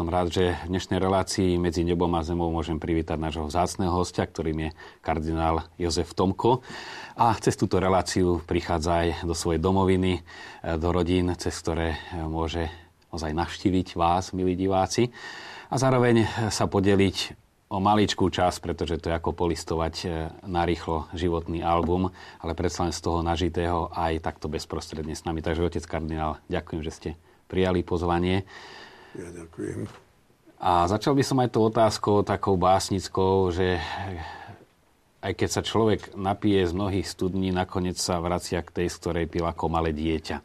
Som rád, že v dnešnej relácii medzi nebom a zemou môžem privítať nášho vzácného hostia, ktorým je kardinál Jozef Tomko. A cez túto reláciu prichádza aj do svojej domoviny, e, do rodín, cez ktoré e, môže ozaj navštíviť vás, milí diváci. A zároveň sa podeliť o maličkú čas, pretože to je ako polistovať e, narýchlo životný album, ale predsa len z toho nažitého aj takto bezprostredne s nami. Takže otec kardinál, ďakujem, že ste prijali pozvanie. Ja ďakujem. A začal by som aj tou otázkou takou básnickou, že aj keď sa človek napije z mnohých studní, nakoniec sa vracia k tej, z ktorej pil ako malé dieťa.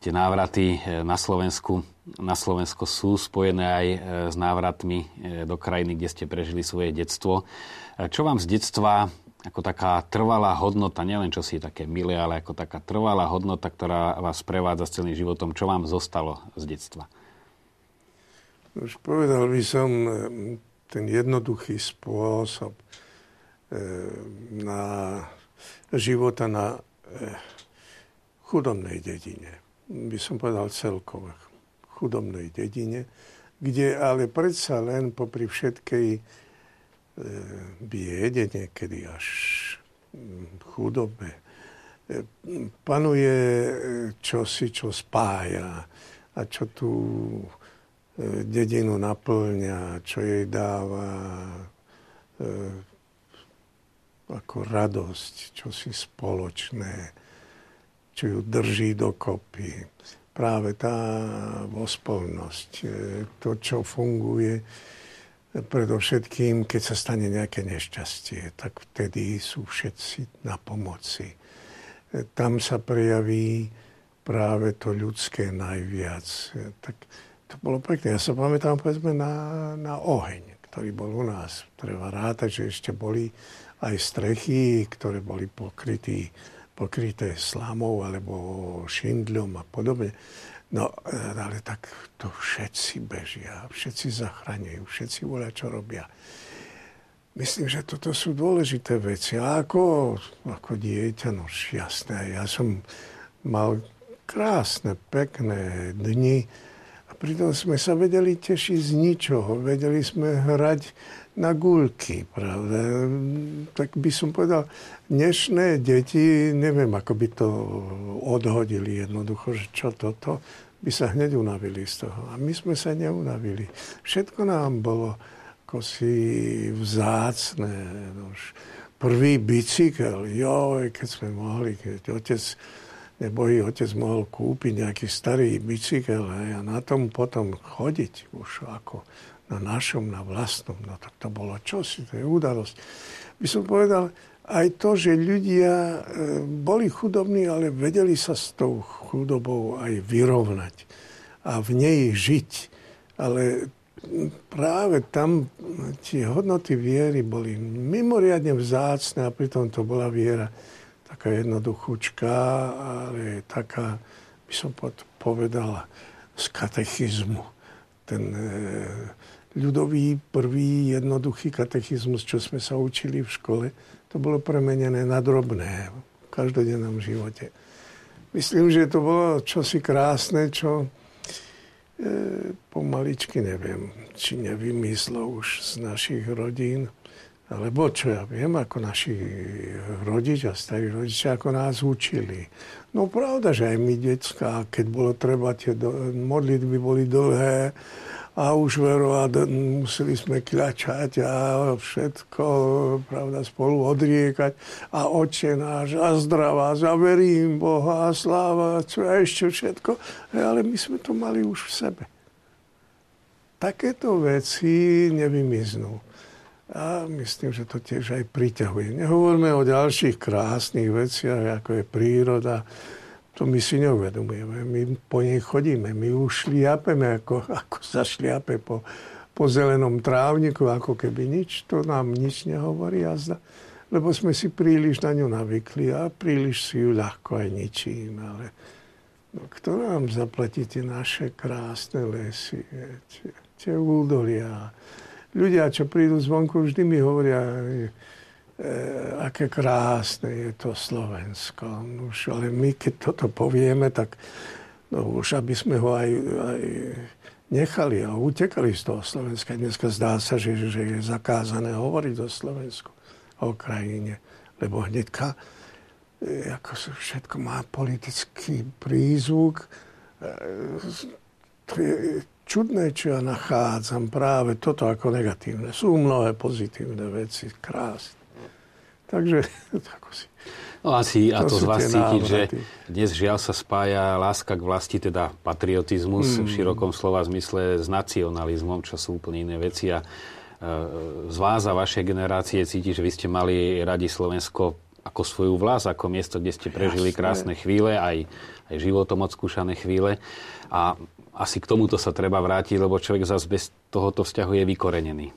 Tie návraty e, na Slovensku, na Slovensko sú spojené aj e, s návratmi e, do krajiny, kde ste prežili svoje detstvo. Čo vám z detstva ako taká trvalá hodnota, nielen čo si je také milé, ale ako taká trvalá hodnota, ktorá vás prevádza s celým životom, čo vám zostalo z detstva? Už povedal by som eh, ten jednoduchý spôsob eh, na života na eh, chudobnej dedine. By som povedal celkovo chudobnej dedine, kde ale predsa len popri všetkej biede, niekedy až hm, chudobe, panuje čosi, čo spája a čo tu dedinu naplňa, čo jej dáva e, ako radosť, čo si spoločné, čo ju drží dokopy. Práve tá vospolnosť, e, to, čo funguje, predovšetkým, keď sa stane nejaké nešťastie, tak vtedy sú všetci na pomoci. E, tam sa prejaví práve to ľudské najviac. E, tak to bolo pekné. Ja sa pamätám, povedzme, na, na oheň, ktorý bol u nás. Treba rátať, že ešte boli aj strechy, ktoré boli pokrytý, pokryté slamou alebo šindľom a podobne. No, ale tak to všetci bežia, všetci zachraňujú, všetci volia, čo robia. Myslím, že toto sú dôležité veci. A ako, ako dieťa, no jasné, ja som mal krásne, pekné dni, pritom sme sa vedeli tešiť z ničoho. Vedeli sme hrať na gulky, pravda. Tak by som povedal, dnešné deti, neviem, ako by to odhodili jednoducho, že čo toto, by sa hneď unavili z toho. A my sme sa neunavili. Všetko nám bolo ako si vzácne. Prvý bicykel, joj, keď sme mohli, keď otec nebohý otec mohol kúpiť nejaký starý bicykel hej, a na tom potom chodiť už ako na našom, na vlastnom. No tak to bolo čosi, to je udalosť. By som povedal, aj to, že ľudia e, boli chudobní, ale vedeli sa s tou chudobou aj vyrovnať a v nej žiť. Ale práve tam tie hodnoty viery boli mimoriadne vzácne a pritom to bola viera taká jednoduchúčka, ale taká, by som povedal, z katechizmu. Ten e, ľudový prvý jednoduchý katechizmus, čo sme sa učili v škole, to bolo premenené na drobné v každodennom živote. Myslím, že to bolo čosi krásne, čo e, pomaličky neviem, či nevymyslo už z našich rodín. Lebo čo ja viem, ako naši rodičia, starí rodičia, ako nás učili. No pravda, že aj my, detská, keď bolo treba, tie do, modlitby boli dlhé a už verovať, museli sme kľačať a všetko, pravda, spolu odriekať a oče náš a zdravá, zaverím Boha a sláva, a ešte všetko. Ale my sme to mali už v sebe. Takéto veci nevymiznú. A myslím, že to tiež aj priťahuje. Nehovorme o ďalších krásnych veciach, ako je príroda. To my si neuvedomujeme. My po nej chodíme. My už šliapeme, ako, ako sa šliape po, po zelenom trávniku, ako keby nič. To nám nič nehovorí jazda. Lebo sme si príliš na ňu navykli a príliš si ju ľahko aj ničím. Ale no, kto nám zaplatí tie naše krásne lesy, tie, tie údolia, ľudia, čo prídu zvonku, vždy mi hovoria, e, aké krásne je to Slovensko. Už, ale my, keď toto povieme, tak no, už aby sme ho aj, aj nechali a utekali z toho Slovenska. Dneska zdá sa, že, že je zakázané hovoriť o Slovensku, o krajine, lebo hnedka e, ako všetko má politický prízvuk. E, čudné, čo ja nachádzam práve toto ako negatívne. Sú mnohé pozitívne veci, krásne. Takže ako si No asi, a to, to z vás cítiť, že dnes žiaľ sa spája láska k vlasti, teda patriotizmus mm. v širokom slova zmysle s nacionalizmom, čo sú úplne iné veci. A e, z vás a vašej generácie cíti, že vy ste mali radi Slovensko ako svoju vlast, ako miesto, kde ste prežili Jasné. krásne chvíle, aj, aj životom odskúšané chvíle. A asi k tomuto sa treba vrátiť, lebo človek zase bez tohoto vzťahu je vykorenený.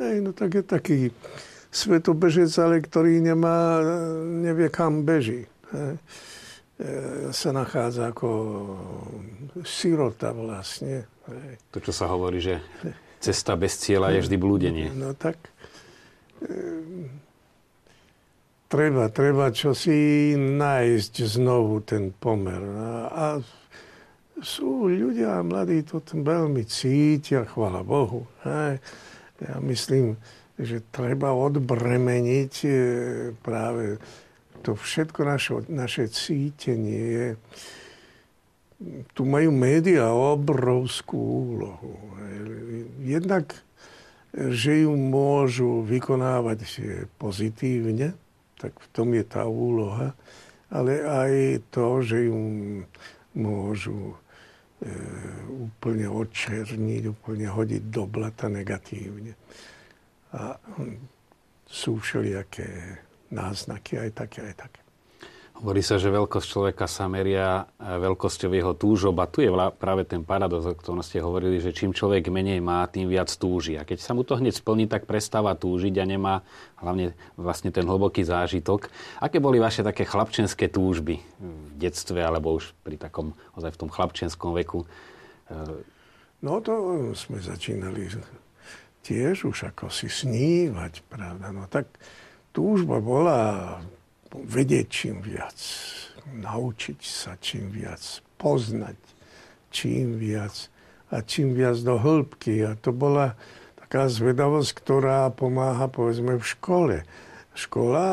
Hej, no tak je taký svetobežec, ale ktorý nemá, nevie kam beží. E, sa nachádza ako sirota vlastne. To, čo sa hovorí, že cesta bez cieľa je vždy blúdenie. No tak e, treba, treba čosi nájsť znovu ten pomer. A, a sú ľudia mladí, to veľmi cítia, chvala Bohu. Hej. Ja myslím, že treba odbremeniť e, práve to všetko naše, naše cítenie. Tu majú médiá obrovskú úlohu. Jednak, že ju môžu vykonávať pozitívne, tak v tom je tá úloha, ale aj to, že ju môžu e, úplne odčerniť, úplne hodiť do blata negatívne. A sú všelijaké náznaky, aj také, aj také. Hovorí sa, že veľkosť človeka sa meria veľkosťou jeho túžob. A tu je práve ten paradox, o ktorom ste hovorili, že čím človek menej má, tým viac túži. A keď sa mu to hneď splní, tak prestáva túžiť a nemá hlavne vlastne ten hlboký zážitok. Aké boli vaše také chlapčenské túžby v detstve alebo už pri takom, ozaj v tom chlapčenskom veku? No to sme začínali tiež už ako si snívať, pravda. No tak túžba bola vedieť čím viac, naučiť sa čím viac, poznať čím viac a čím viac do hĺbky. A to bola taká zvedavosť, ktorá pomáha povedzme v škole. Škola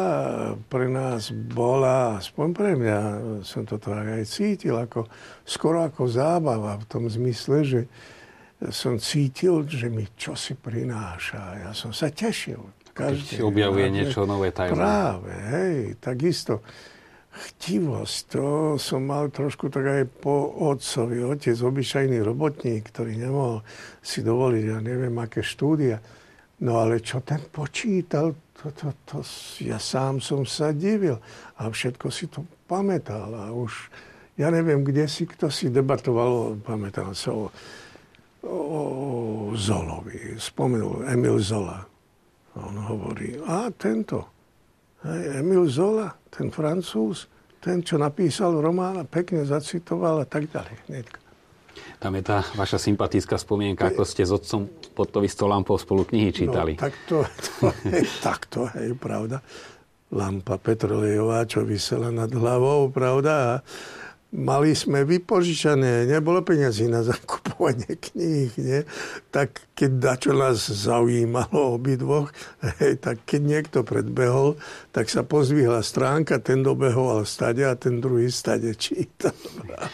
pre nás bola, aspoň pre mňa, som to tak aj cítil, ako, skoro ako zábava v tom zmysle, že som cítil, že mi čosi prináša. Ja som sa tešil. Každý, Keď objavuje ja, niečo nové tajné. Práve, hej, takisto. Chtivosť, to som mal trošku tak aj po otcovi. Otec, obyčajný robotník, ktorý nemohol si dovoliť, ja neviem, aké štúdia. No ale čo ten počítal, to, to, to, ja sám som sa divil. A všetko si to pamätal. A už, ja neviem, kde si, kto si debatoval, pamätal sa o o Zolovi. Spomenul Emil Zola. On hovorí, a tento, hej, Emil Zola, ten francúz, ten, čo napísal román a pekne zacitoval a tak ďalej. Hneďka. Tam je tá vaša sympatická spomienka, ako ste s otcom pod to istou lampou spolu knihy čítali. No, tak to, to, je, tak to je pravda. Lampa petrolejová, čo vysela nad hlavou, pravda. A mali sme vypožičané, nebolo peniazy na zakupovanie kníh, nie? tak keď dačo nás zaujímalo obidvoch, hej, tak keď niekto predbehol, tak sa pozvihla stránka, ten dobehol stade a ten druhý stade čítal.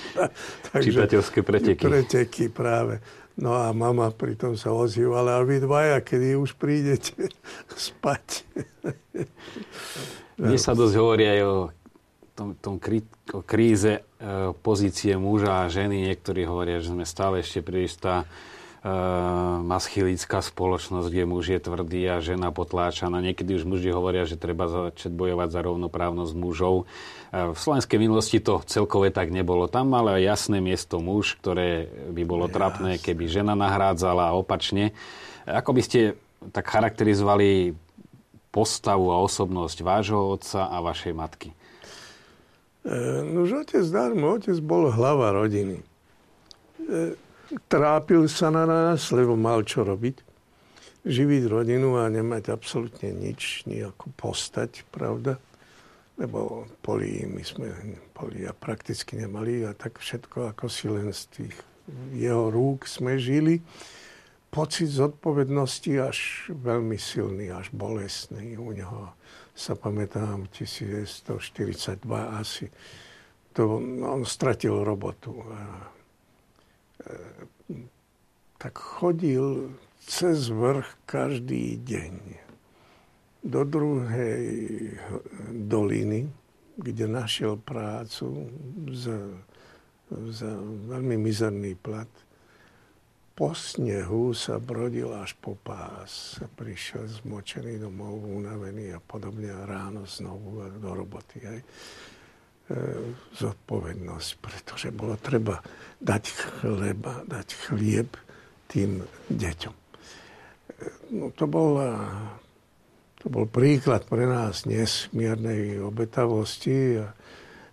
Takže, Čitateľské preteky. Preteky práve. No a mama pritom sa ozývala, a vy dvaja, kedy už prídete spať. Mne sa dosť hovorí aj o tom, tom krí, kríze e, pozície muža a ženy. Niektorí hovoria, že sme stále ešte príliš tá e, maschilická spoločnosť, kde muž je tvrdý a žena potláčaná. Niekedy už muži hovoria, že treba začať bojovať za rovnoprávnosť mužov. E, v slovenskej minulosti to celkové tak nebolo. Tam ale jasné miesto muž, ktoré by bolo trapné, keby žena nahrádzala a opačne. Ako by ste tak charakterizovali postavu a osobnosť vášho otca a vašej matky? E, no už otec darmo, otec bol hlava rodiny. E, trápil sa na nás, lebo mal čo robiť. Živiť rodinu a nemať absolútne nič, nejakú postať, pravda? Lebo poli, my sme poli a prakticky nemali a tak všetko ako si len z tých jeho rúk sme žili. Pocit zodpovednosti až veľmi silný, až bolestný u neho. Sa pamätám, 1942 asi. To, on stratil robotu. A, e, tak chodil cez vrch každý deň do druhej doliny, kde našiel prácu za, za veľmi mizerný plat. Po snehu sa brodil až po pás. Prišiel zmočený domov, unavený a podobne ráno znovu do roboty. Aj. E, zodpovednosť, pretože bolo treba dať chleba, dať chlieb tým deťom. E, no, to bol to bol príklad pre nás nesmiernej obetavosti a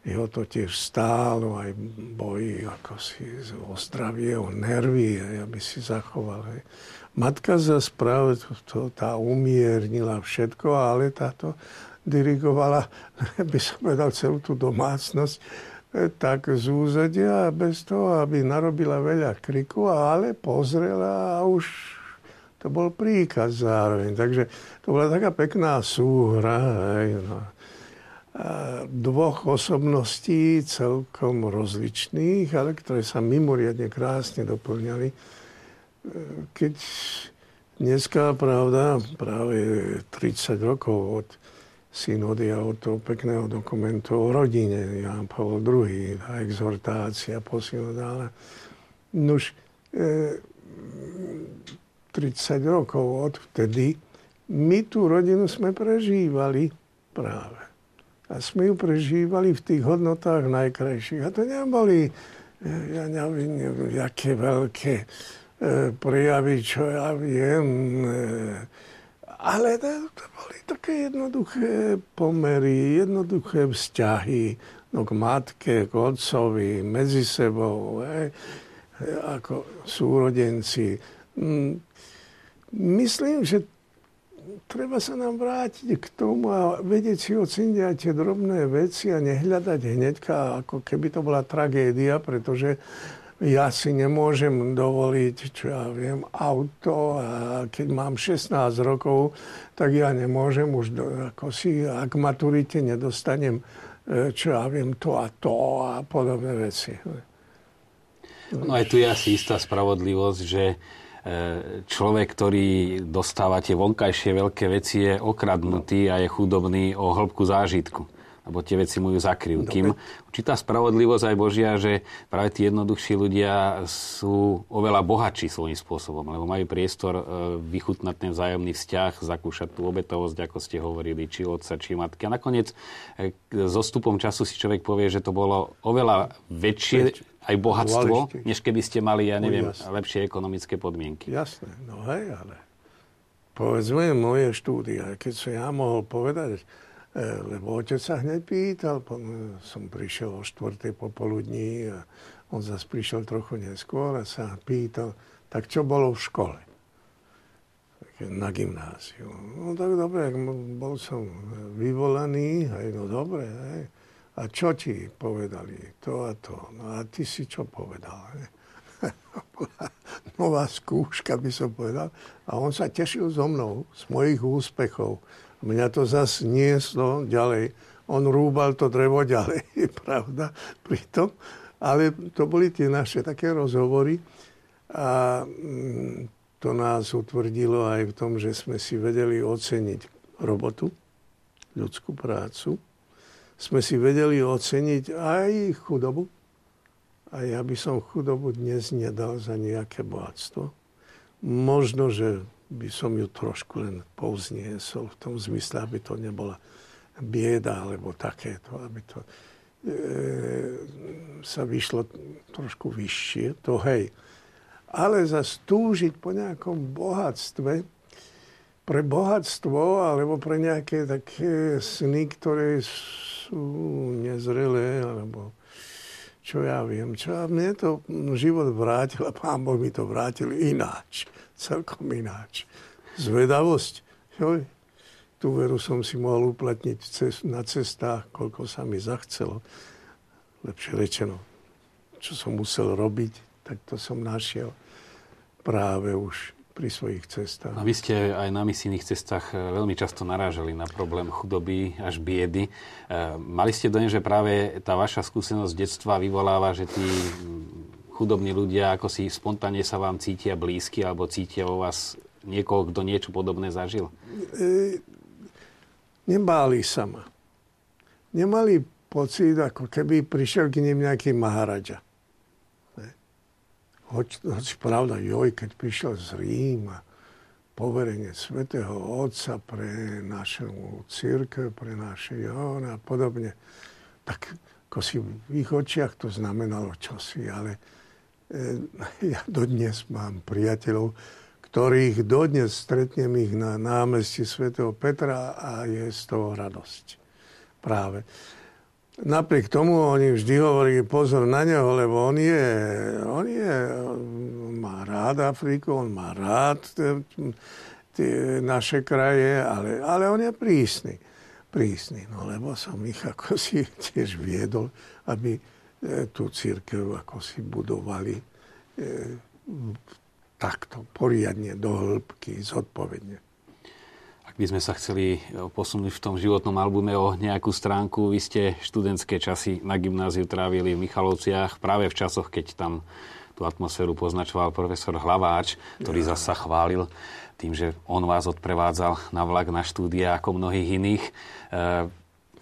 jeho to tiež stálo aj boji, ako si o zdravie, o nervy, aby si zachoval. Hej. Matka za práve to, to, tá umiernila všetko, ale táto dirigovala, by som povedal, celú tú domácnosť e, tak z úzadia bez toho, aby narobila veľa kriku, ale pozrela a už to bol príkaz zároveň. Takže to bola taká pekná súhra. Hej, no. A dvoch osobností celkom rozličných, ale ktoré sa mimoriadne krásne doplňali. Keď dneska, pravda, práve 30 rokov od synodia, od toho pekného dokumentu o rodine, Jan Pavel II, a exhortácia po synodále. Nuž, e, 30 rokov od vtedy, my tú rodinu sme prežívali práve. A sme ju prežívali v tých hodnotách najkrajších. A to neboli, eh, ja neviem, jaké veľké e, prejavy, čo ja viem. E, ale to, to boli také jednoduché pomery, jednoduché vzťahy no, k matke, k otcovi, medzi sebou, e, ako súrodenci. Mm, myslím, že treba sa nám vrátiť k tomu a vedieť si oceniť aj tie drobné veci a nehľadať hneďka, ako keby to bola tragédia, pretože ja si nemôžem dovoliť, čo ja viem, auto a keď mám 16 rokov, tak ja nemôžem už, do, ako si, ak maturite nedostanem, e, čo ja viem, to a to a podobné veci. No aj tu je asi istá spravodlivosť, že človek, ktorý dostáva tie vonkajšie veľké veci, je okradnutý a je chudobný o hĺbku zážitku lebo tie veci mu ju zakryjú. Kým určitá spravodlivosť aj Božia, že práve tí jednoduchší ľudia sú oveľa bohatší svojím spôsobom, lebo majú priestor e, vychutnať ten vzájomný vzťah, zakúšať tú obetovosť, ako ste hovorili, či otca, či matky. A nakoniec e, so stupom času si človek povie, že to bolo oveľa väčšie aj bohatstvo, než keby ste mali, ja neviem, no, lepšie ekonomické podmienky. Jasné, no hej, ale povedzme moje štúdia, keď som ja mohol povedať, e, lebo otec sa hneď pýtal, som prišiel o 4. popoludní a on zase prišiel trochu neskôr a sa pýtal, tak čo bolo v škole? Na gymnáziu. No tak dobre, bol som vyvolaný, hej, no dobre, hej. A čo ti povedali? To a to. No a ty si čo povedal? Nová skúška, by som povedal. A on sa tešil so mnou, z mojich úspechov. Mňa to zase nieslo ďalej. On rúbal to drevo ďalej, pravda, pritom. Ale to boli tie naše také rozhovory. A mm, to nás utvrdilo aj v tom, že sme si vedeli oceniť robotu, ľudskú prácu, sme si vedeli oceniť aj chudobu. A ja by som chudobu dnes nedal za nejaké bohatstvo. Možno, že by som ju trošku len povzniesol v tom zmysle, aby to nebola bieda alebo takéto, aby to e, sa vyšlo trošku vyššie, to hej. Ale za stúžiť po nejakom bohatstve, pre bohatstvo alebo pre nejaké také sny, ktoré sú nezrelé, alebo čo ja viem. Čo a mne to život vrátil a pán Boh mi to vrátil ináč. Celkom ináč. Zvedavosť. Joj, tú veru som si mohol uplatniť na cestách, koľko sa mi zachcelo. Lepšie rečeno, čo som musel robiť, Tak to som našiel práve už pri svojich cestách. A vy ste aj na misijných cestách e, veľmi často narážali na problém chudoby až biedy. E, mali ste dojem, že práve tá vaša skúsenosť detstva vyvoláva, že tí chudobní ľudia ako si spontánne sa vám cítia blízky alebo cítia vo vás niekoho, kto niečo podobné zažil? E, nebáli sa ma. Nemali pocit, ako keby prišiel k nim nejaký Maharadža. Hoď, hoď pravda, joj, keď prišiel z Ríma, poverenie svätého Otca pre našu církev, pre naše Jón a podobne, tak ako si v ich očiach to znamenalo čosi, ale e, ja dodnes mám priateľov, ktorých dodnes stretnem ich na námestí svätého Petra a je z toho radosť. Práve. Napriek tomu oni vždy hovorí pozor na neho, lebo on je, on je, on má rád Afriku, on má rád tie naše kraje, ale, ale on je prísny. Prísny, no lebo som ich ako si tiež viedol, aby e, tú církev ako si budovali e, takto, poriadne, do hĺbky, zodpovedne. By sme sa chceli e, posunúť v tom životnom albume o nejakú stránku, vy ste študentské časy na gymnáziu trávili v Michalovciach práve v časoch, keď tam tú atmosféru poznačoval profesor Hlaváč, ktorý ja. zasa chválil tým, že on vás odprevádzal na vlak, na štúdia ako mnohých iných. E,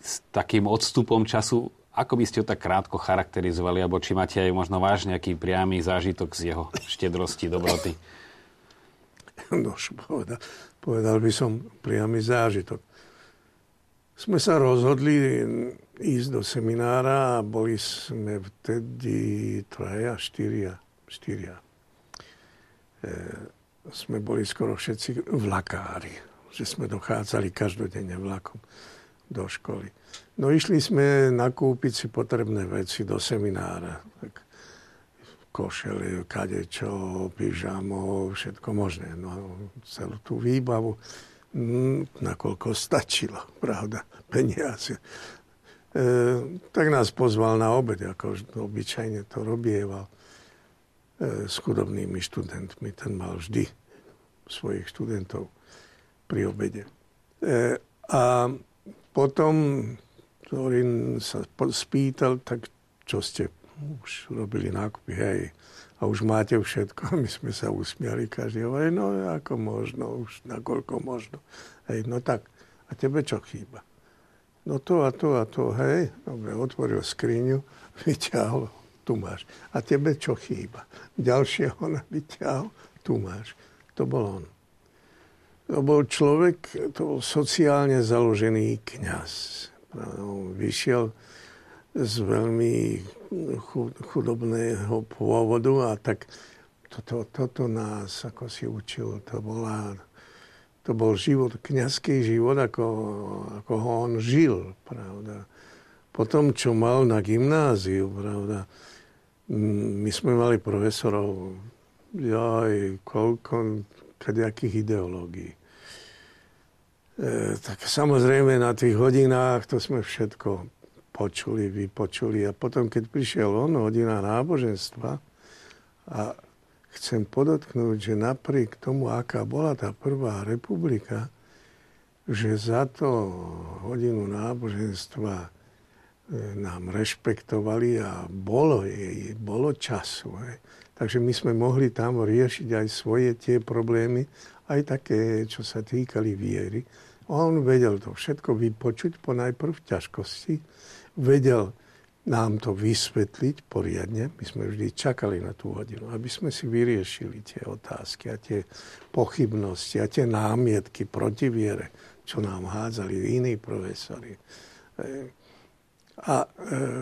s takým odstupom času, ako by ste ho tak krátko charakterizovali, alebo či máte aj možno váš nejaký priamy zážitok z jeho štedrosti, dobroty? No, povedal, povedal by som, priamy zážitok. Sme sa rozhodli ísť do seminára a boli sme vtedy traja, štyria, štyria. E, sme boli skoro všetci vlakári, že sme dochádzali každodenne vlakom do školy. No išli sme nakúpiť si potrebné veci do seminára. Tak košele, kadečo, pyžamo, všetko možné. No, celú tú výbavu, mm, nakoľko stačilo, pravda, peniaze. E, tak nás pozval na obed, ako obyčajne to robieval e, s chudobnými študentmi. Ten mal vždy svojich študentov pri obede. E, a potom ktorý sa spýtal, tak čo ste už robili nákupy, hej, a už máte všetko. My sme sa usmiali, každý hovorí, no ako možno, už nakoľko možno. Hej, no tak, a tebe čo chýba? No to a to a to, hej, dobre, otvoril skriňu, vyťahol, tu máš. A tebe čo chýba? Ďalšieho vyťahol, tu máš. To bol on. To bol človek, to bol sociálne založený kňaz. No, vyšiel z veľmi chudobného pôvodu a tak toto, toto nás ako si učil. To, bola, to bol život, kniazský život, ako, ako ho on žil, pravda. Potom, čo mal na gymnáziu, pravda, my sme mali profesorov, jaj, koľko, kadejakých ideológií. E, tak samozrejme na tých hodinách to sme všetko počuli, vypočuli. A potom, keď prišiel on, hodina náboženstva, a chcem podotknúť, že napriek tomu, aká bola tá prvá republika, že za to hodinu náboženstva e, nám rešpektovali a bolo, jej, bolo času. Hej. Takže my sme mohli tam riešiť aj svoje tie problémy, aj také, čo sa týkali viery. On vedel to všetko vypočuť po najprv ťažkosti, vedel nám to vysvetliť poriadne. My sme vždy čakali na tú hodinu, aby sme si vyriešili tie otázky a tie pochybnosti a tie námietky proti viere, čo nám hádzali iní profesori. A e,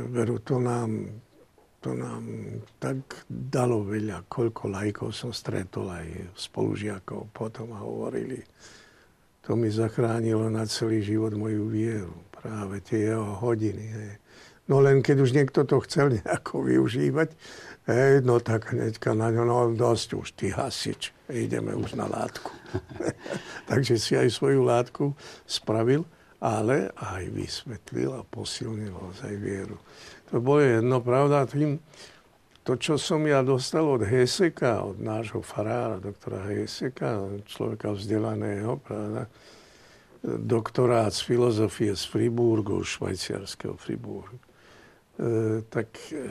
veru, to nám, to nám tak dalo veľa, koľko lajkov som stretol aj spolužiakov potom a hovorili, to mi zachránilo na celý život moju vieru. Práve tie jeho hodiny. Hej. No len keď už niekto to chcel nejako využívať, hej, no tak hneďka na ňo, no dosť už, ty hasič, ideme už na látku. Takže si aj svoju látku spravil, ale aj vysvetlil a posilnil aj vieru. To bolo jedno, pravda, tým, to, čo som ja dostal od Heseka, od nášho farára, doktora Heseka, človeka vzdelaného, pravda, doktorát z filozofie z Friburgu, švajciarského Friburgu, e, tak e,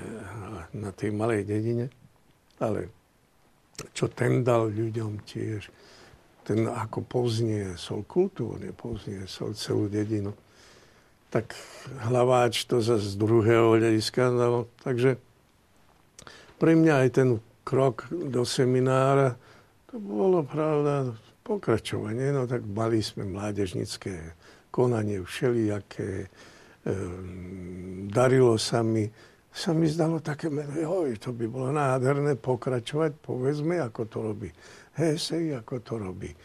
na tej malej dedine, ale čo ten dal ľuďom tiež, ten ako povzniesol kultúrne, povzniesol celú dedinu, tak hlaváč to zase z druhého hľadiska dal. Takže pre mňa aj ten krok do seminára, to bolo pravda pokračovanie. No tak mali sme mládežnické konanie všelijaké. E, darilo sa mi, sa mi zdalo také, joj, to by bolo nádherné pokračovať, povedzme, ako to robí Hesej, ako to robí e,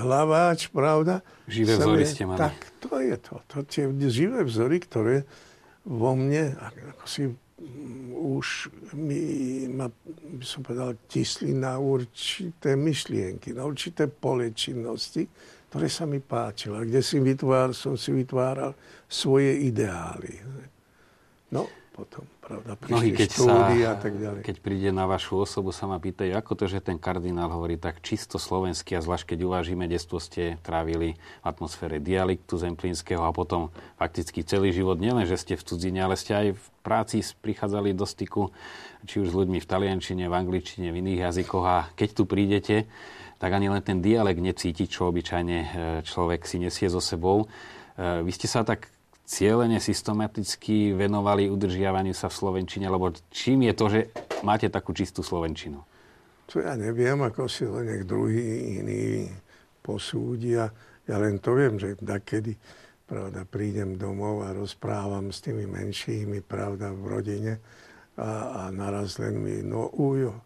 hlaváč, pravda? Živé vzory ste mali. Tak, to je to. To tie živé vzory, ktoré vo mne, ako si už mi, ma, by som povedal, tisli na určité myšlienky, na určité pole činnosti, ktoré sa mi páčilo. Kde si vytváral, som si vytváral svoje ideály. No, potom, pravda, prišli keď štúdy sa, a tak ďalej. Keď príde na vašu osobu, sa ma pýtajú, ako to, že ten kardinál hovorí tak čisto slovenský a zvlášť keď uvážime, detstvo ste trávili v atmosfére dialektu zemplínskeho a potom fakticky celý život, nielen, že ste v cudzine, ale ste aj v práci prichádzali do styku či už s ľuďmi v taliančine, v angličtine, v iných jazykoch a keď tu prídete, tak ani len ten dialekt necíti, čo obyčajne e, človek si nesie so sebou. E, vy ste sa tak cieľene, systematicky venovali udržiavaniu sa v Slovenčine? Lebo čím je to, že máte takú čistú Slovenčinu? To ja neviem, ako si to nech druhý iný posúdia. Ja len to viem, že takedy pravda, prídem domov a rozprávam s tými menšími, pravda, v rodine a, a naraz len mi, no ujo,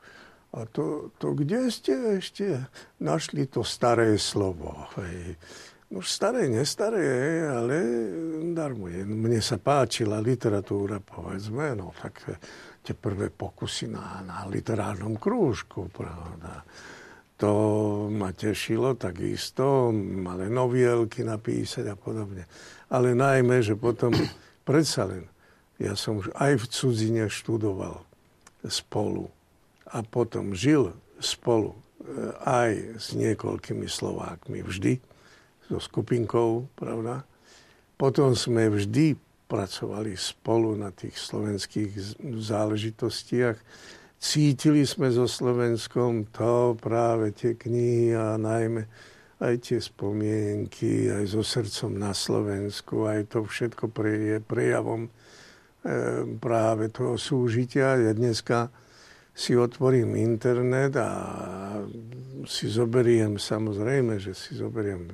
a to, to kde ste ešte našli to staré slovo? Hej. No staré, nestaré, ale darmo je. Mne sa páčila literatúra, povedzme, no tak tie prvé pokusy na, na literárnom krúžku, pravda. To ma tešilo takisto, malé novielky napísať a podobne. Ale najmä, že potom predsa len, ja som aj v cudzine študoval spolu a potom žil spolu e, aj s niekoľkými Slovákmi vždy so skupinkou, pravda. Potom sme vždy pracovali spolu na tých slovenských záležitostiach. Cítili sme so Slovenskom to práve tie knihy a najmä aj tie spomienky, aj so srdcom na Slovensku, aj to všetko pre, je prejavom e, práve toho súžitia. Ja dneska si otvorím internet a si zoberiem, samozrejme, že si zoberiem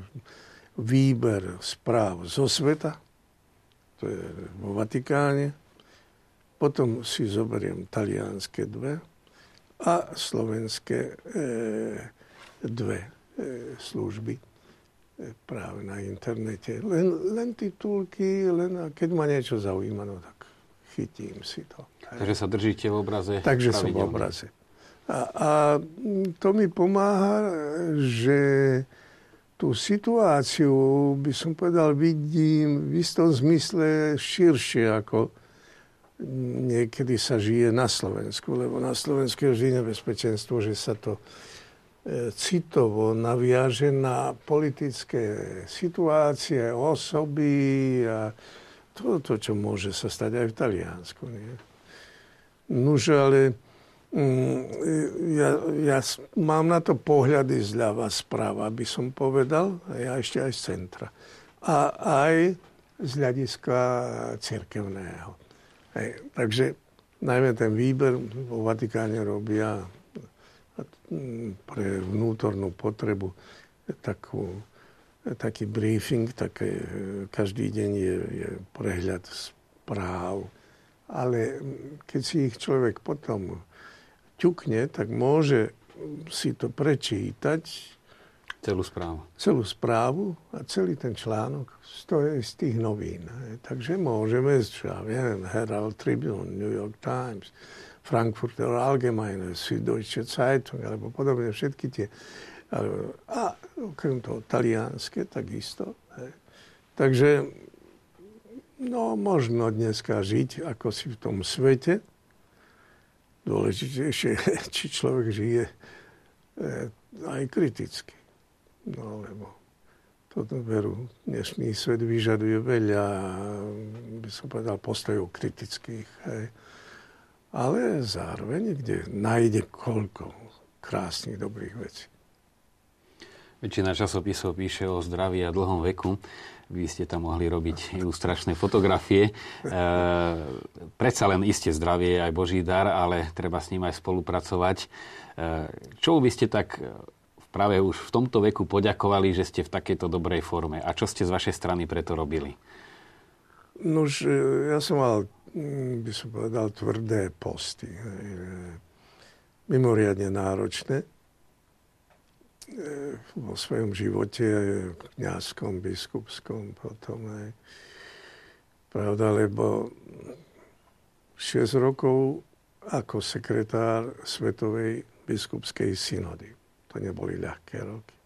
výber správ zo sveta, to je vo Vatikáne, potom si zoberiem talianské dve a slovenské e, dve e, služby e, práve na internete. Len, len titulky, len keď ma niečo zaujíma, no tak chytím si to. Takže sa držíte v obraze Takže som v obraze. A, a to mi pomáha, že tú situáciu, by som povedal, vidím v istom zmysle širšie, ako niekedy sa žije na Slovensku. Lebo na Slovensku je vždy nebezpečenstvo, že sa to e, citovo naviaže na politické situácie, osoby a to, to čo môže sa stať aj v Taliansku. Nie? Nuž, ale ja, ja mám na to pohľady zľava správa, by som povedal, a ja ešte aj z centra. A aj z hľadiska cirkevného. Hej, takže najmä ten výber vo Vatikáne robia mm, pre vnútornú potrebu takú, taký briefing, také, každý deň je, je prehľad správ. Ale keď si ich človek potom ťukne, tak môže si to prečítať. Celú správu. Celú správu a celý ten článok stojí z tých novín. Takže môžeme, ja viem, Herald Tribune, New York Times, Frankfurter Allgemeine, Süddeutsche Zeitung, alebo podobne všetky tie. A okrem toho talianské takisto. Takže no, možno dneska žiť ako si v tom svete, dôležitejšie, či človek žije e, aj kriticky. No lebo toto veru, dnešný svet vyžaduje veľa, by som povedal, postojov kritických. Hej. Ale zároveň, kde nájde koľko krásnych, dobrých vecí. Väčšina časopisov píše o zdraví a dlhom veku. Vy ste tam mohli robiť ilustračné fotografie. E, predsa len iste zdravie je aj Boží dar, ale treba s ním aj spolupracovať. E, čo by ste tak práve už v tomto veku poďakovali, že ste v takejto dobrej forme? A čo ste z vašej strany preto robili? No, ja som mal, mm, by som povedal, tvrdé posty. Mimoriadne náročné E, vo svojom živote, kniazskom, biskupskom potom aj. Pravda, lebo 6 rokov ako sekretár Svetovej biskupskej synody. To neboli ľahké roky.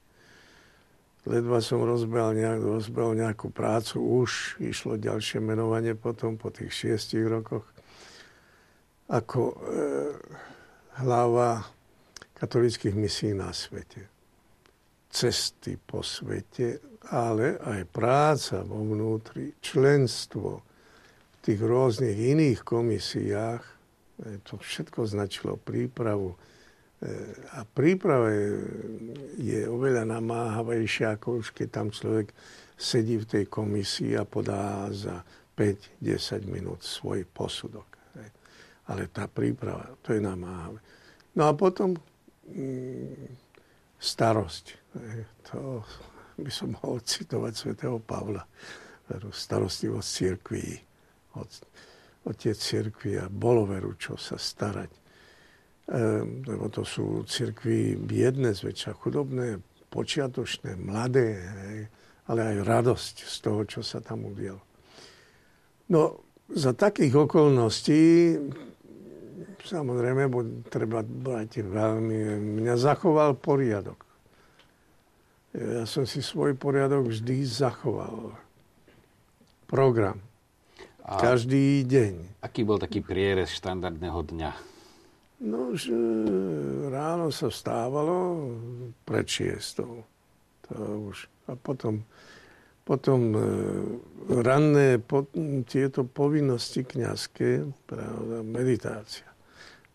Ledva som rozbehol, nejak, rozbehol nejakú prácu, už išlo ďalšie menovanie potom po tých šiestich rokoch ako e, hlava katolických misí na svete cesty po svete, ale aj práca vo vnútri, členstvo v tých rôznych iných komisiách, e, to všetko značilo prípravu. E, a príprava je oveľa namáhavejšia, ako už keď tam človek sedí v tej komisii a podá za 5-10 minút svoj posudok. Ale tá príprava, to je namáhavé. No a potom mm, starosť to by som mohol citovať svätého Pavla. Veru, starostlivosť církví. Otec církví a bolo veru, čo sa starať. E, lebo to sú církvy biedne, zväčša chudobné, počiatočné, mladé, ale aj radosť z toho, čo sa tam udialo. No, za takých okolností samozrejme, treba brať veľmi, mňa zachoval poriadok. Ja som si svoj poriadok vždy zachoval. Program. A Každý deň. Aký bol taký prierez štandardného dňa? No, že ráno sa vstávalo pred šiestou. To už. A potom, potom e, ranné po, tieto povinnosti kniazské, pravda, meditácia,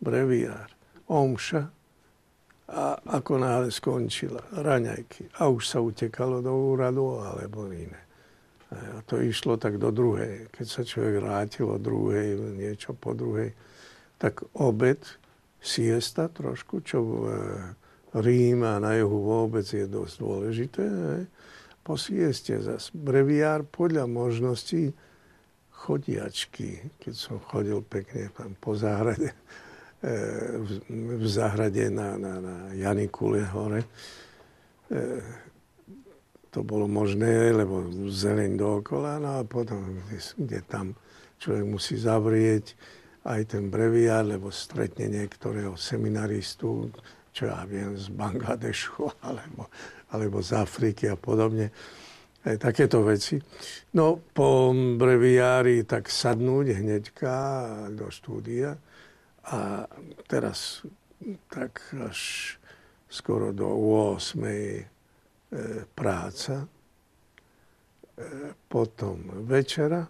breviár, omša, a ako náhle skončila raňajky a už sa utekalo do úradu alebo iné. A to išlo tak do druhej. Keď sa človek vrátil o druhej, niečo po druhej, tak obed, siesta trošku, čo e, Rím a na juhu vôbec je dosť dôležité. Po sieste zase breviár podľa možností chodiačky, keď som chodil pekne tam po záhrade, v záhrade na, na, na Janikule hore. E, to bolo možné, lebo zeleň dookola, no a potom, kde tam človek musí zavrieť aj ten breviár, lebo stretne niektorého seminaristu, čo ja viem, z Bangladešu alebo, alebo z Afriky a podobne. Aj takéto veci. No, po breviári tak sadnúť hneďka do štúdia a teraz tak až skoro do 8. E, práca, e, potom večera.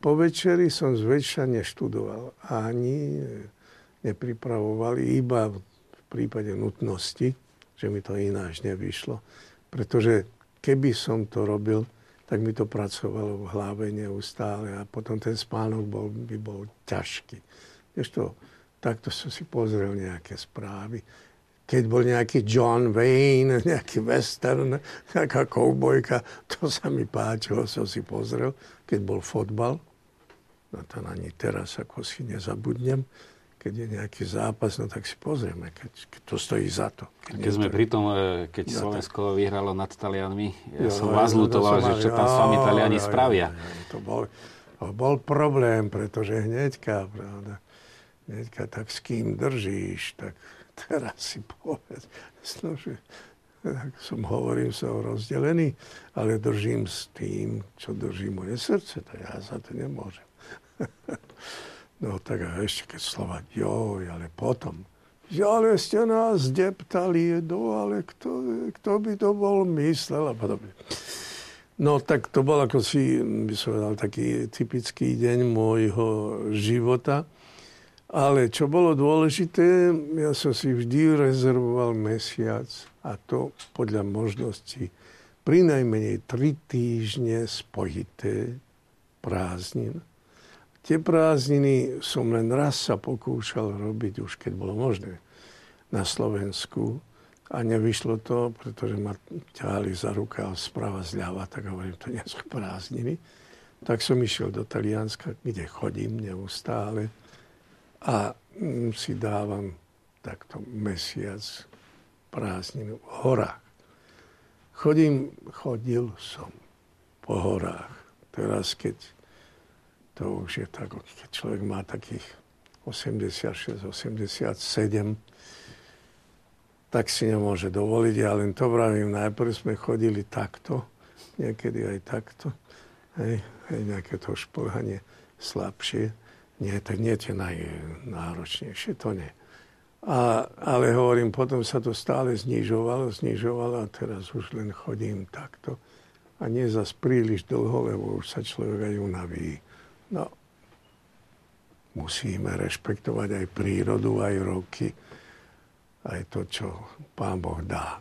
Po večeri som zväčša neštudoval ani nepripravoval, iba v prípade nutnosti, že mi to ináč nevyšlo. Pretože keby som to robil, tak mi to pracovalo v hlave neustále a potom ten spánok bol, by bol ťažký. Ešte takto som si pozrel nejaké správy. Keď bol nejaký John Wayne, nejaký western, nejaká koubojka, to sa mi páčilo, som si pozrel. Keď bol fotbal, no to ani teraz ako si nezabudnem, keď je nejaký zápas, no tak si pozrieme, keď, keď to stojí za to. Keď, keď sme pri tom, e, keď ja, Slovensko tak... vyhralo nad Talianmi, ja jo, som vás lutoval, že čo tam s vami Taliani spravia. to bol, to bol problém, pretože hneďka, pravda, Hneďka, tak s kým držíš, tak teraz si povedz. No, tak som hovorím, som rozdelený, ale držím s tým, čo drží moje srdce. To ja za to nemôžem. No tak a ešte keď slova, joj, ale potom. Že ale ste nás deptali, no ale kto, kto by to bol myslel a podobne. No tak to bol ako si, by som povedal, taký typický deň môjho života. Ale čo bolo dôležité, ja som si vždy rezervoval mesiac a to podľa možností pri najmenej tri týždne spojité prázdnin. Tie prázdniny som len raz sa pokúšal robiť, už keď bolo možné, na Slovensku. A nevyšlo to, pretože ma ťahali za ruka sprava zľava, tak hovorím, to nie sú prázdniny. Tak som išiel do Talianska, kde chodím neustále a mm, si dávam takto mesiac prázdninu v horách. Chodím, chodil som po horách. Teraz, keď to už je tak, keď človek má takých 86, 87, tak si nemôže dovoliť. Ja len to vravím, najprv sme chodili takto, niekedy aj takto, hej, hej nejaké to šplhanie slabšie nie, tak nie tie najnáročnejšie, to nie. A, ale hovorím, potom sa to stále znižovalo, znižovalo a teraz už len chodím takto. A nie zas príliš dlho, lebo už sa človek aj unaví. No, musíme rešpektovať aj prírodu, aj roky, aj to, čo Pán Boh dá.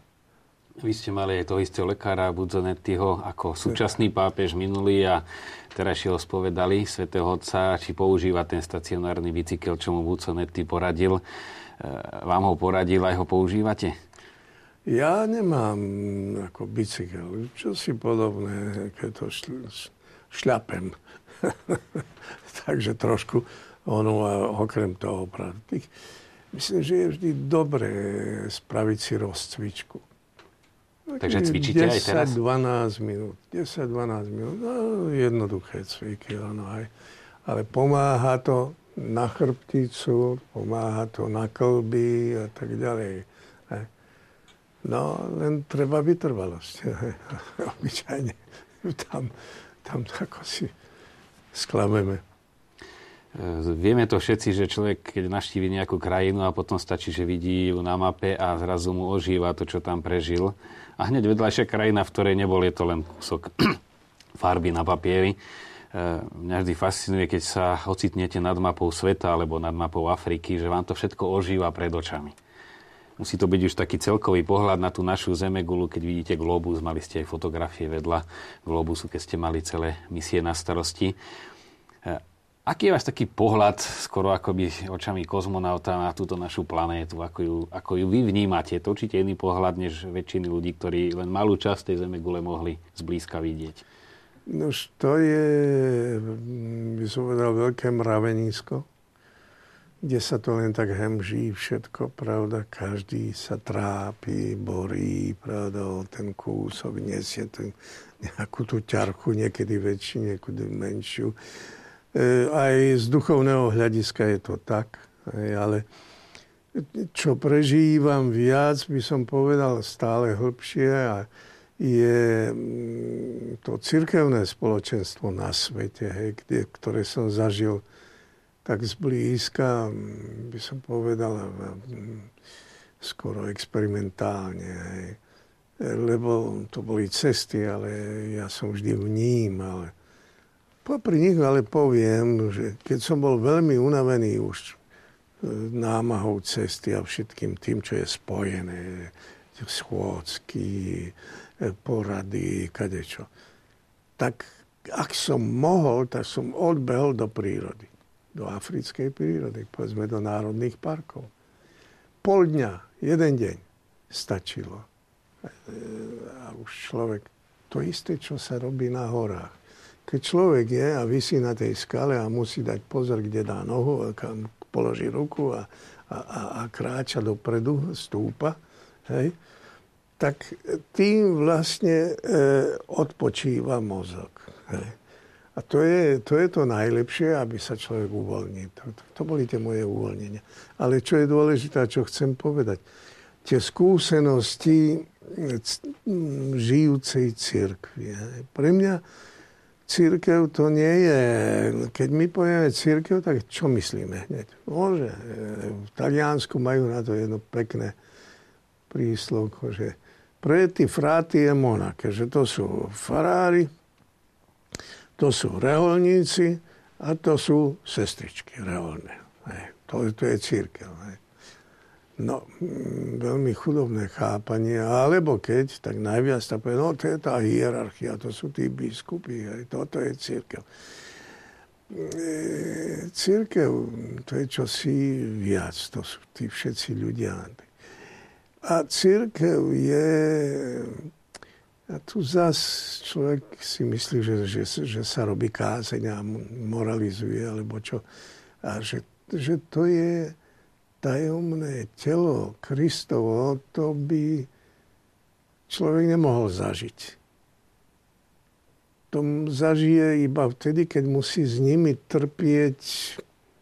Vy ste mali aj toho istého lekára Budzonettiho ako súčasný pápež minulý a terajšieho spovedali svätého Otca, či používa ten stacionárny bicykel, čo mu Budzonetti poradil. E, vám ho poradil, aj ho používate? Ja nemám ako bicykel, čo si podobné, keď to šľapem. Takže trošku ono, okrem toho, myslím, že je vždy dobré spraviť si rozcvičku Takže cvičíte 10, aj teraz? 12 minút. 10-12 minút. No, jednoduché cviky, áno aj. Ale pomáha to na chrbticu, pomáha to na kolby a tak ďalej. No, len treba vytrvalosť. Obyčajne tam, tam ako si sklameme. Vieme to všetci, že človek, keď naštívi nejakú krajinu a potom stačí, že vidí ju na mape a zrazu mu ožíva to, čo tam prežil a hneď vedľajšia krajina, v ktorej nebol, je to len kúsok farby na papieri. E, mňa vždy fascinuje, keď sa ocitnete nad mapou sveta alebo nad mapou Afriky, že vám to všetko ožíva pred očami. Musí to byť už taký celkový pohľad na tú našu Zemegulu, keď vidíte globus, mali ste aj fotografie vedľa globusu, keď ste mali celé misie na starosti. Aký je váš taký pohľad, skoro akoby očami kozmonauta na túto našu planétu, ako ju, ako ju vy vnímate? To určite iný pohľad, než väčšiny ľudí, ktorí len malú časť tej Zeme gule mohli zblízka vidieť. No to je, by som povedal, veľké mravenisko, kde sa to len tak hemží všetko, pravda, každý sa trápi, borí, pravda, ten kúsok, nesie ten, nejakú tú ťarchu, niekedy väčšiu, niekedy menšiu aj z duchovného hľadiska je to tak, ale čo prežívam viac, by som povedal stále hlbšie je mm, to cirkevné spoločenstvo na svete, ktoré som zažil tak zblízka, mm, by som povedal, mm, skoro experimentálne. Hej. Lebo to boli cesty, ale ja som vždy vnímal Popri nich ale poviem, že keď som bol veľmi unavený už e, námahou cesty a všetkým tým, čo je spojené, schôdzky, e, porady, kadečo, tak ak som mohol, tak som odbehol do prírody. Do africkej prírody, povedzme do národných parkov. Pol dňa, jeden deň stačilo. E, a už človek, to isté, čo sa robí na horách keď človek je a vysí na tej skale a musí dať pozor, kde dá nohu, kam položí ruku a, a, a kráča dopredu, stúpa, hej, tak tým vlastne e, odpočíva mozog. Hej. A to je, to je to najlepšie, aby sa človek uvoľnil. To, to, to boli tie moje uvoľnenia. Ale čo je dôležité, čo chcem povedať, tie skúsenosti žijúcej cirkvi. Pre mňa církev to nie je... Keď my povieme církev, tak čo myslíme hneď? Môže. V Taliansku majú na to jedno pekné príslovko, že preti frati e monake, že to sú farári, to sú reholníci a to sú sestričky reholné. To, to je církev. Hej. No, mm, veľmi chudobné chápanie, alebo keď, tak najviac tak povie, no to je tá hierarchia, to sú tí biskupy, aj toto je církev. E, církev, to je čosi viac, to sú tí všetci ľudia. A církev je, a tu zas človek si myslí, že, že, že sa robí kázeň a moralizuje, alebo čo, a že, že to je tajomné telo Kristovo, to by človek nemohol zažiť. To zažije iba vtedy, keď musí s nimi trpieť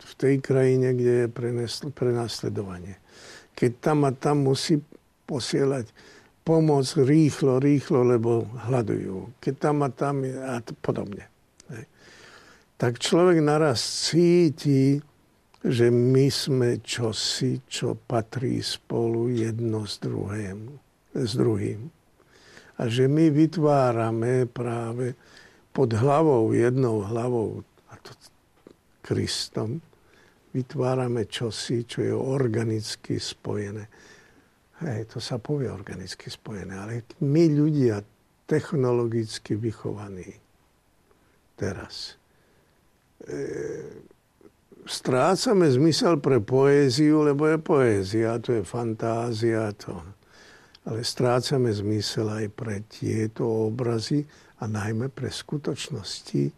v tej krajine, kde je prenasledovanie. Keď tam a tam musí posielať pomoc rýchlo, rýchlo, lebo hľadujú. Keď tam a tam a podobne. Tak človek naraz cíti, že my sme čosi, čo patrí spolu jedno s, druhým, s druhým. A že my vytvárame práve pod hlavou, jednou hlavou, a to Kristom, vytvárame čosi, čo je organicky spojené. Hej, to sa povie organicky spojené, ale my ľudia technologicky vychovaní teraz, e, strácame zmysel pre poéziu, lebo je poézia, to je fantázia, to. Ale strácame zmysel aj pre tieto obrazy a najmä pre skutočnosti,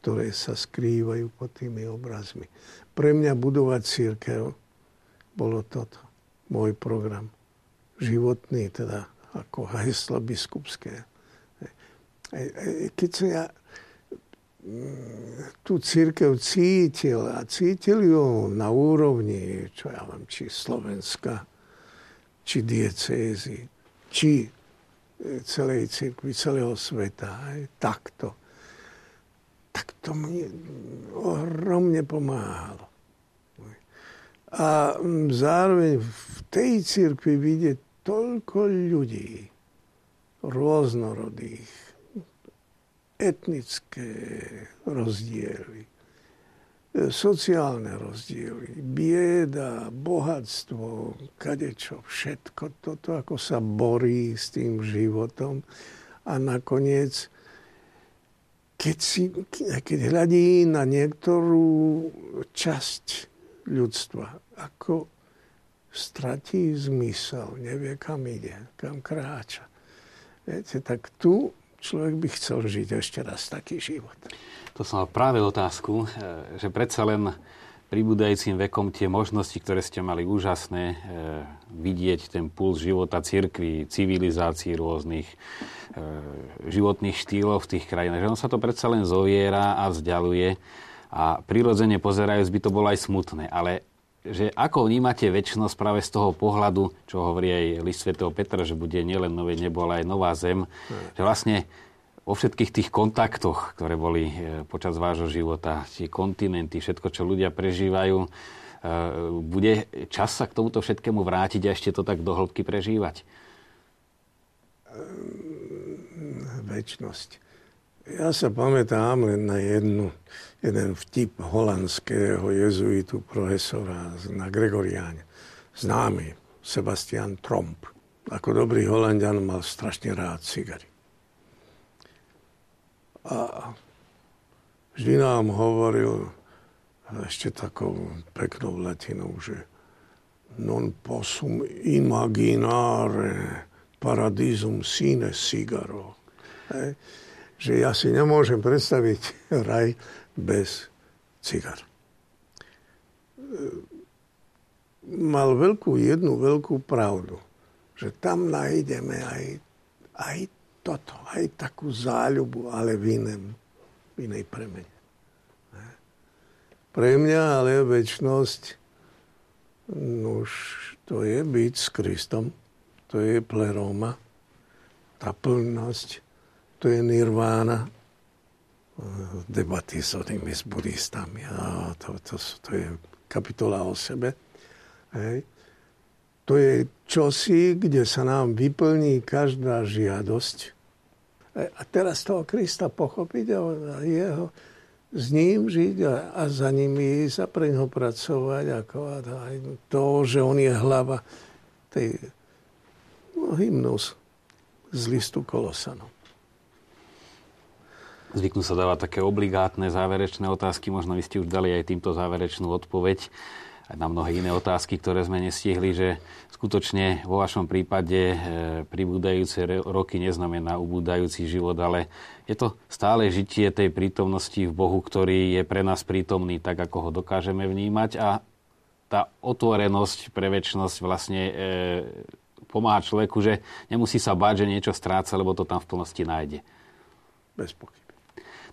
ktoré sa skrývajú pod tými obrazmi. Pre mňa budovať církev bolo toto, môj program. Životný, teda ako heslo biskupské. Keď som ja tú církev cítil a cítil ju na úrovni, čo ja vám, či Slovenska, či diecézy, či e, celej církvy, celého sveta, aj takto. Tak to mi ohromne pomáhalo. A zároveň v tej církvi vidieť toľko ľudí, rôznorodých, etnické rozdiely, sociálne rozdiely, bieda, bohatstvo, kadečo, všetko toto, ako sa borí s tým životom. A nakoniec, keď, si, keď hľadí na niektorú časť ľudstva, ako stratí zmysel, nevie kam ide, kam kráča. Viete, tak tu človek by chcel žiť ešte raz taký život. To som mal práve otázku, e, že predsa len pribúdajúcim vekom tie možnosti, ktoré ste mali úžasné, e, vidieť ten puls života cirkvi, civilizácií rôznych, e, životných štýlov v tých krajinách, že on sa to predsa len zoviera a vzdialuje a prirodzene pozerajúc by to bolo aj smutné. Ale že ako vnímate väčšnosť práve z toho pohľadu, čo hovorí aj list svätého Petra, že bude nielen nové nebo, ale aj nová zem, že vlastne vo všetkých tých kontaktoch, ktoré boli e, počas vášho života, tie kontinenty, všetko, čo ľudia prežívajú, e, bude čas sa k tomuto všetkému vrátiť a ešte to tak do hĺbky prežívať? Väčnosť. Ja sa pamätám len na jednu, jeden vtip holandského jezuitu, profesora na Gregoriáne. Známy, Sebastian Tromp. Ako dobrý holandian mal strašne rád cigary. A vždy nám hovoril ešte takou peknou latinou, že non possum imaginare paradisum sine sigaro. Hej že ja si nemôžem predstaviť raj bez cigar. Mal veľkú, jednu veľkú pravdu, že tam nájdeme aj, aj toto, aj takú záľubu, ale v, inom, v inej premene. Pre mňa ale väčnosť, už to je byť s Kristom, to je pleroma, tá plnosť, to je nirvána. Debaty s onými s budistami. A to, to, to je kapitola o sebe. Hej. To je čosi, kde sa nám vyplní každá žiadosť. E, a teraz toho Krista pochopiť a jeho, s ním žiť a, a za ním ísť a pre ňoho pracovať. Ako, a to, že on je hlava tej no, hymnus z listu Kolosanov. Zvyknú sa dávať také obligátne záverečné otázky. Možno vy ste už dali aj týmto záverečnú odpoveď aj na mnohé iné otázky, ktoré sme nestihli, že skutočne vo vašom prípade e, pribúdajúce roky neznamená ubúdajúci život, ale je to stále žitie tej prítomnosti v Bohu, ktorý je pre nás prítomný tak, ako ho dokážeme vnímať a tá otvorenosť pre väčšnosť vlastne e, pomáha človeku, že nemusí sa báť, že niečo stráca, lebo to tam v plnosti nájde. Bez pochyby.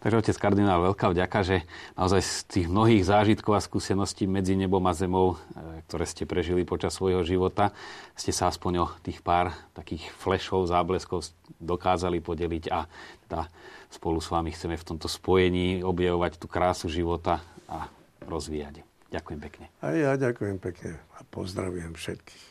Takže otec kardinál, veľká vďaka, že naozaj z tých mnohých zážitkov a skúseností medzi nebom a zemou, e, ktoré ste prežili počas svojho života, ste sa aspoň o tých pár takých flešov, zábleskov dokázali podeliť a teda spolu s vami chceme v tomto spojení objavovať tú krásu života a rozvíjať. Ďakujem pekne. A ja ďakujem pekne a pozdravujem všetkých.